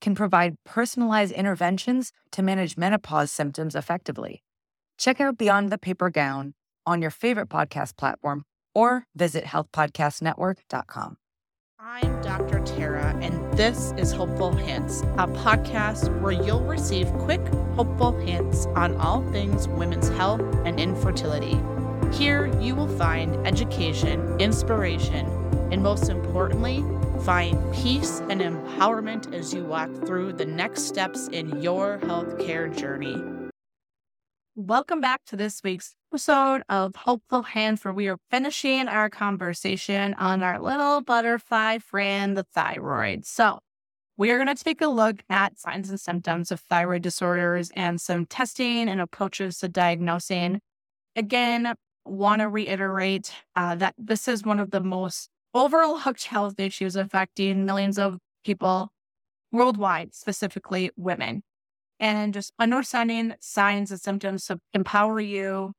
can provide personalized interventions to manage menopause symptoms effectively. Check out Beyond the Paper Gown on your favorite podcast platform or visit healthpodcastnetwork.com. I'm Dr. Tara, and this is Hopeful Hints, a podcast where you'll receive quick, hopeful hints on all things women's health and infertility. Here, you will find education, inspiration, and most importantly, find peace and empowerment as you walk through the next steps in your healthcare journey. Welcome back to this week's episode of Hopeful Hints, where we are finishing our conversation on our little butterfly friend, the thyroid. So, we are going to take a look at signs and symptoms of thyroid disorders and some testing and approaches to diagnosing. Again, want to reiterate uh, that this is one of the most overlooked health issues affecting millions of people worldwide, specifically women and just understanding signs and symptoms to empower you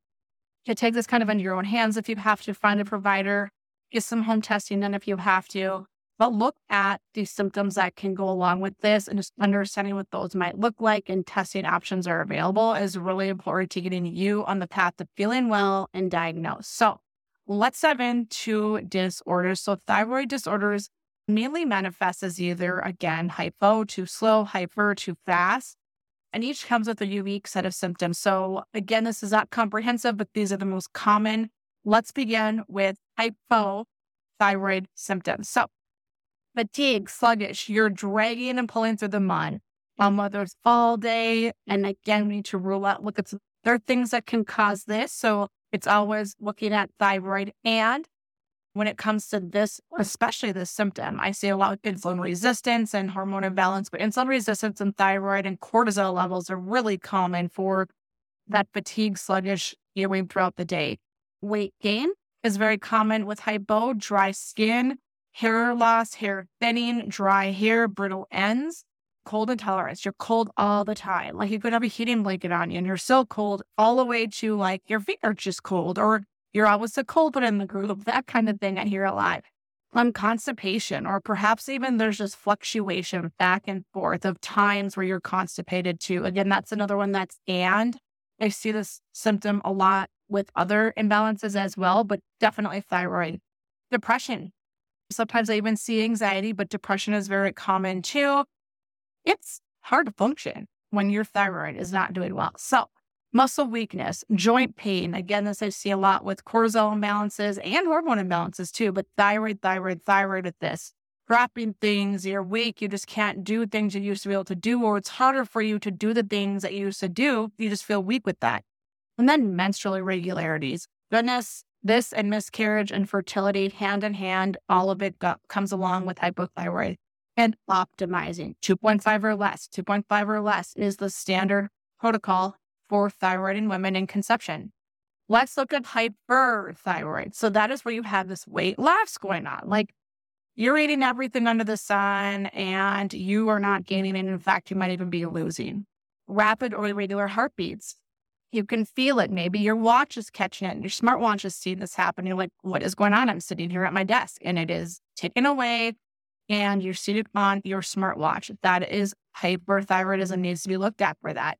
to take this kind of into your own hands if you have to find a provider, get some home testing done if you have to. But look at the symptoms that can go along with this and just understanding what those might look like and testing options are available is really important to getting you on the path to feeling well and diagnosed. So let's dive into disorders. So thyroid disorders mainly manifest as either again hypo, too slow, hyper, too fast and each comes with a unique set of symptoms. So, again, this is not comprehensive, but these are the most common. Let's begin with hypothyroid symptoms. So, fatigue, sluggish, you're dragging and pulling through the mud, um, whether it's all day. And again, we need to rule out, look at, there are things that can cause this. So, it's always looking at thyroid and when it comes to this, especially this symptom. I see a lot of insulin resistance and hormone imbalance, but insulin resistance and thyroid and cortisol levels are really common for that fatigue, sluggish feeling throughout the day. Weight gain is very common with hypo, dry skin, hair loss, hair thinning, dry hair, brittle ends, cold intolerance. You're cold all the time. Like you could have a heating blanket on you and you're so cold all the way to like your feet are just cold or you're always a culprit in the group, that kind of thing I hear a lot. Um, constipation, or perhaps even there's just fluctuation back and forth of times where you're constipated too. Again, that's another one that's and. I see this symptom a lot with other imbalances as well, but definitely thyroid. Depression. Sometimes I even see anxiety, but depression is very common too. It's hard to function when your thyroid is not doing well. So, muscle weakness, joint pain. Again, this I see a lot with cortisol imbalances and hormone imbalances too, but thyroid, thyroid, thyroid at this. Dropping things, you're weak, you just can't do things you used to be able to do, or it's harder for you to do the things that you used to do. You just feel weak with that. And then menstrual irregularities. Goodness, this and miscarriage and fertility hand in hand, all of it got, comes along with hypothyroid. And optimizing 2.5 or less, 2.5 or less is the standard protocol for thyroid in women in conception. Let's look at hyperthyroid. So that is where you have this weight loss going on. Like you're eating everything under the sun and you are not gaining. And in fact, you might even be losing rapid or irregular heartbeats. You can feel it. Maybe your watch is catching it. Your smartwatch is seeing this happen. You're like, what is going on? I'm sitting here at my desk and it is ticking away and you're seated on your smartwatch. That is hyperthyroidism mm-hmm. needs to be looked at for that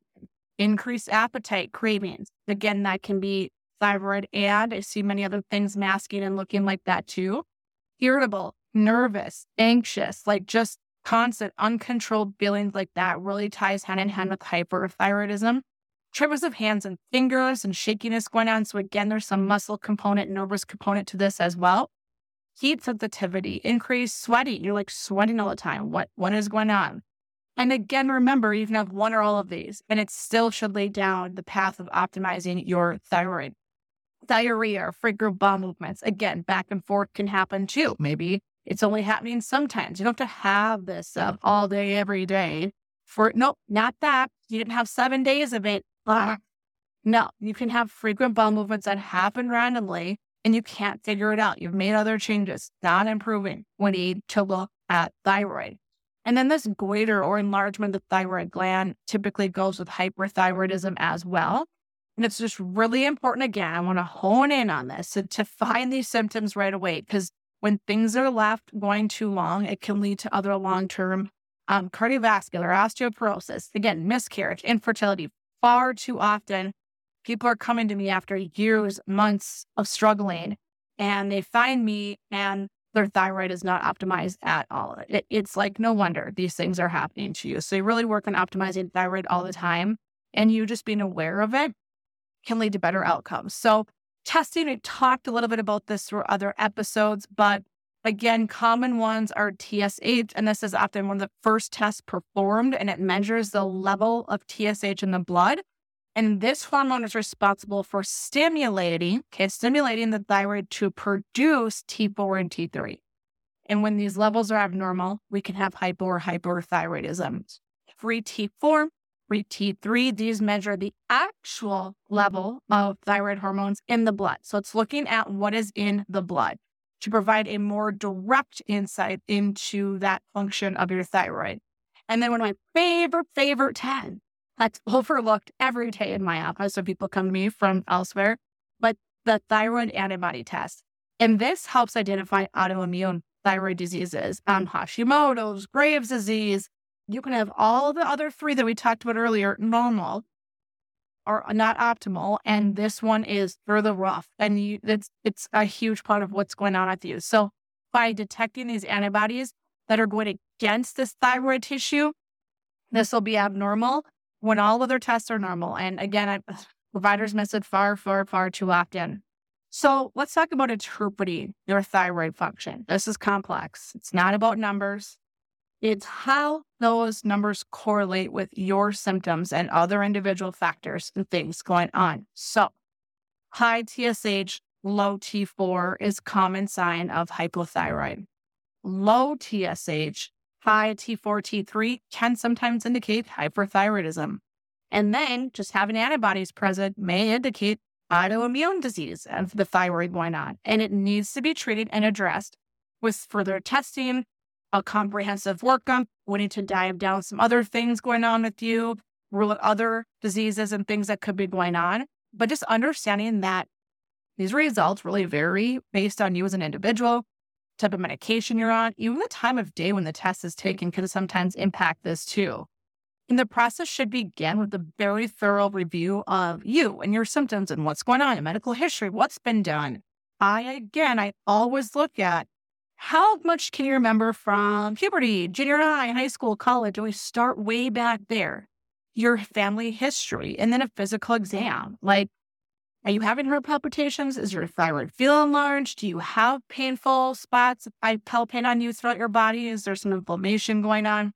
increased appetite, cravings. Again, that can be thyroid and I see many other things masking and looking like that too. Irritable, nervous, anxious, like just constant uncontrolled feelings like that really ties hand in hand mm-hmm. with hyperthyroidism. Tremors of hands and fingers and shakiness going on. So again, there's some muscle component, nervous component to this as well. Heat sensitivity, increased sweating. You're like sweating all the time. What what is going on? And again, remember, you can have one or all of these, and it still should lay down the path of optimizing your thyroid. Diarrhea, frequent bowel movements, again, back and forth can happen too. Maybe it's only happening sometimes. You don't have to have this all day, every day for nope, not that. You didn't have seven days of it. Ugh. No, you can have frequent bowel movements that happen randomly and you can't figure it out. You've made other changes, not improving. We need to look at thyroid. And then this goiter or enlargement of the thyroid gland typically goes with hyperthyroidism as well. And it's just really important. Again, I want to hone in on this to, to find these symptoms right away because when things are left going too long, it can lead to other long term um, cardiovascular, osteoporosis, again, miscarriage, infertility. Far too often, people are coming to me after years, months of struggling, and they find me and their thyroid is not optimized at all. It, it's like, no wonder these things are happening to you. So you really work on optimizing thyroid all the time, and you just being aware of it can lead to better outcomes. So testing, we talked a little bit about this through other episodes, but Again, common ones are TSH, and this is often one of the first tests performed, and it measures the level of TSH in the blood. And this hormone is responsible for stimulating, okay, stimulating the thyroid to produce T4 and T3. And when these levels are abnormal, we can have hypo or hyperthyroidism. Free T4, free T3, these measure the actual level of thyroid hormones in the blood. So it's looking at what is in the blood to provide a more direct insight into that function of your thyroid. And then one of my favorite, favorite 10 that's overlooked every day in my office. So people come to me from elsewhere, but the thyroid antibody test. And this helps identify autoimmune thyroid diseases, um, Hashimoto's, Graves' disease. You can have all the other three that we talked about earlier normal, are not optimal, and this one is further rough. And you, it's it's a huge part of what's going on with you. So by detecting these antibodies that are going against this thyroid tissue, this will be abnormal when all other tests are normal. And again, I, providers miss it far, far, far too often. So let's talk about interpreting your thyroid function. This is complex. It's not about numbers. It's how those numbers correlate with your symptoms and other individual factors and things going on. So, high TSH, low T4 is common sign of hypothyroid. Low TSH, high T4, T3 can sometimes indicate hyperthyroidism. And then just having antibodies present may indicate autoimmune disease of the thyroid going on. And it needs to be treated and addressed with further testing a comprehensive workup. We need to dive down some other things going on with you, rule out other diseases and things that could be going on. But just understanding that these results really vary based on you as an individual, type of medication you're on, even the time of day when the test is mm. taken can sometimes impact this too. And the process should begin with a very thorough review of you and your symptoms and what's going on, in medical history, what's been done. I, again, I always look at how much can you remember from puberty, junior high, high school, college? And we start way back there. Your family history, and then a physical exam. Like, are you having heart palpitations? Is your thyroid feel enlarged? Do you have painful spots? I palpate on you throughout your body. Is there some inflammation going on?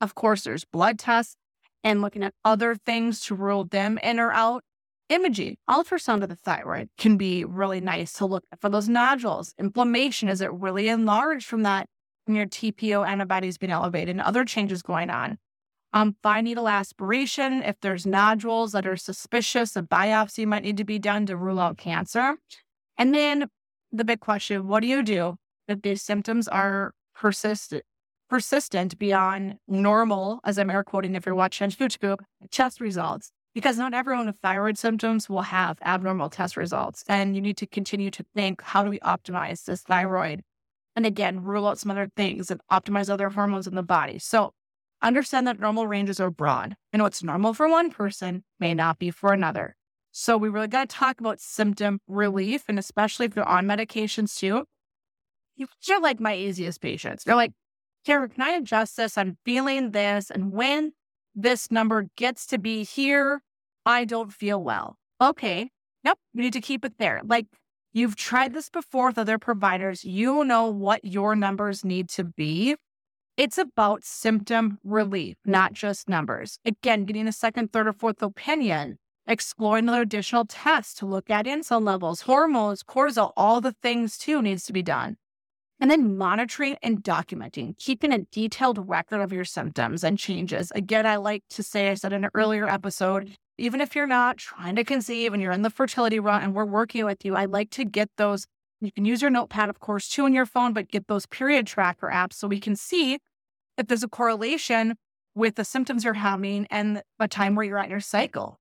Of course, there's blood tests and looking at other things to rule them in or out imaging, ultrasound of the thyroid can be really nice to look for those nodules. Inflammation, is it really enlarged from that when your TPO antibodies being elevated and other changes going on? Um, fine needle aspiration, if there's nodules that are suspicious, a biopsy might need to be done to rule out cancer. And then the big question, what do you do if these symptoms are persistent? persistent beyond normal, as I'm air quoting if you're watching YouTube, test results because not everyone with thyroid symptoms will have abnormal test results. And you need to continue to think how do we optimize this thyroid? And again, rule out some other things and optimize other hormones in the body. So understand that normal ranges are broad. And what's normal for one person may not be for another. So we really got to talk about symptom relief. And especially if you're on medications too, you're like my easiest patients. You're like, Tara, can I adjust this? I'm feeling this. And when this number gets to be here. I don't feel well. Okay. Yep. You need to keep it there. Like you've tried this before with other providers. You know what your numbers need to be. It's about symptom relief, not just numbers. Again, getting a second, third, or fourth opinion, exploring other additional tests to look at insulin levels, hormones, cortisol, all the things too needs to be done. And then monitoring and documenting, keeping a detailed record of your symptoms and changes. Again, I like to say, I said in an earlier episode, even if you're not trying to conceive and you're in the fertility run and we're working with you, I like to get those. You can use your notepad, of course, too, on your phone, but get those period tracker apps so we can see if there's a correlation with the symptoms you're having and the time where you're at your cycle.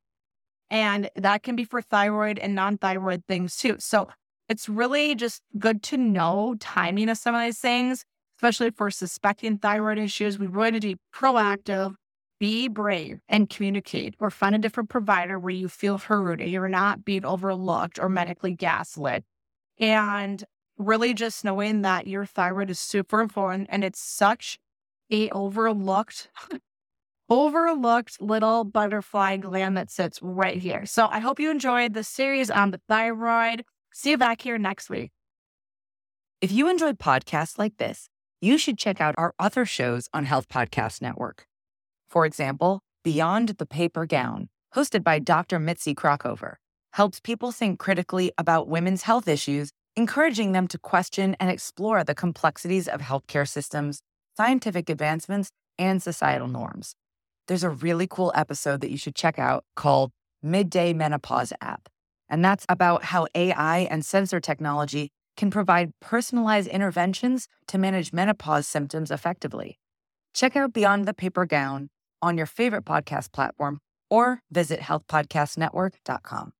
And that can be for thyroid and non thyroid things too. So it's really just good to know timing of some of these things, especially for suspecting thyroid issues. We really need to be proactive, be brave, and communicate or find a different provider where you feel heard and you're not being overlooked or medically gaslit. And really just knowing that your thyroid is super important and it's such a overlooked overlooked little butterfly gland that sits right here. So I hope you enjoyed the series on the thyroid. See you back here next week. If you enjoyed podcasts like this, you should check out our other shows on Health Podcast Network. For example, Beyond the Paper Gown, hosted by Dr. Mitzi Krockover, helps people think critically about women's health issues, encouraging them to question and explore the complexities of healthcare systems, scientific advancements, and societal norms there's a really cool episode that you should check out called Midday Menopause App. And that's about how AI and sensor technology can provide personalized interventions to manage menopause symptoms effectively. Check out Beyond the Paper Gown on your favorite podcast platform or visit healthpodcastnetwork.com.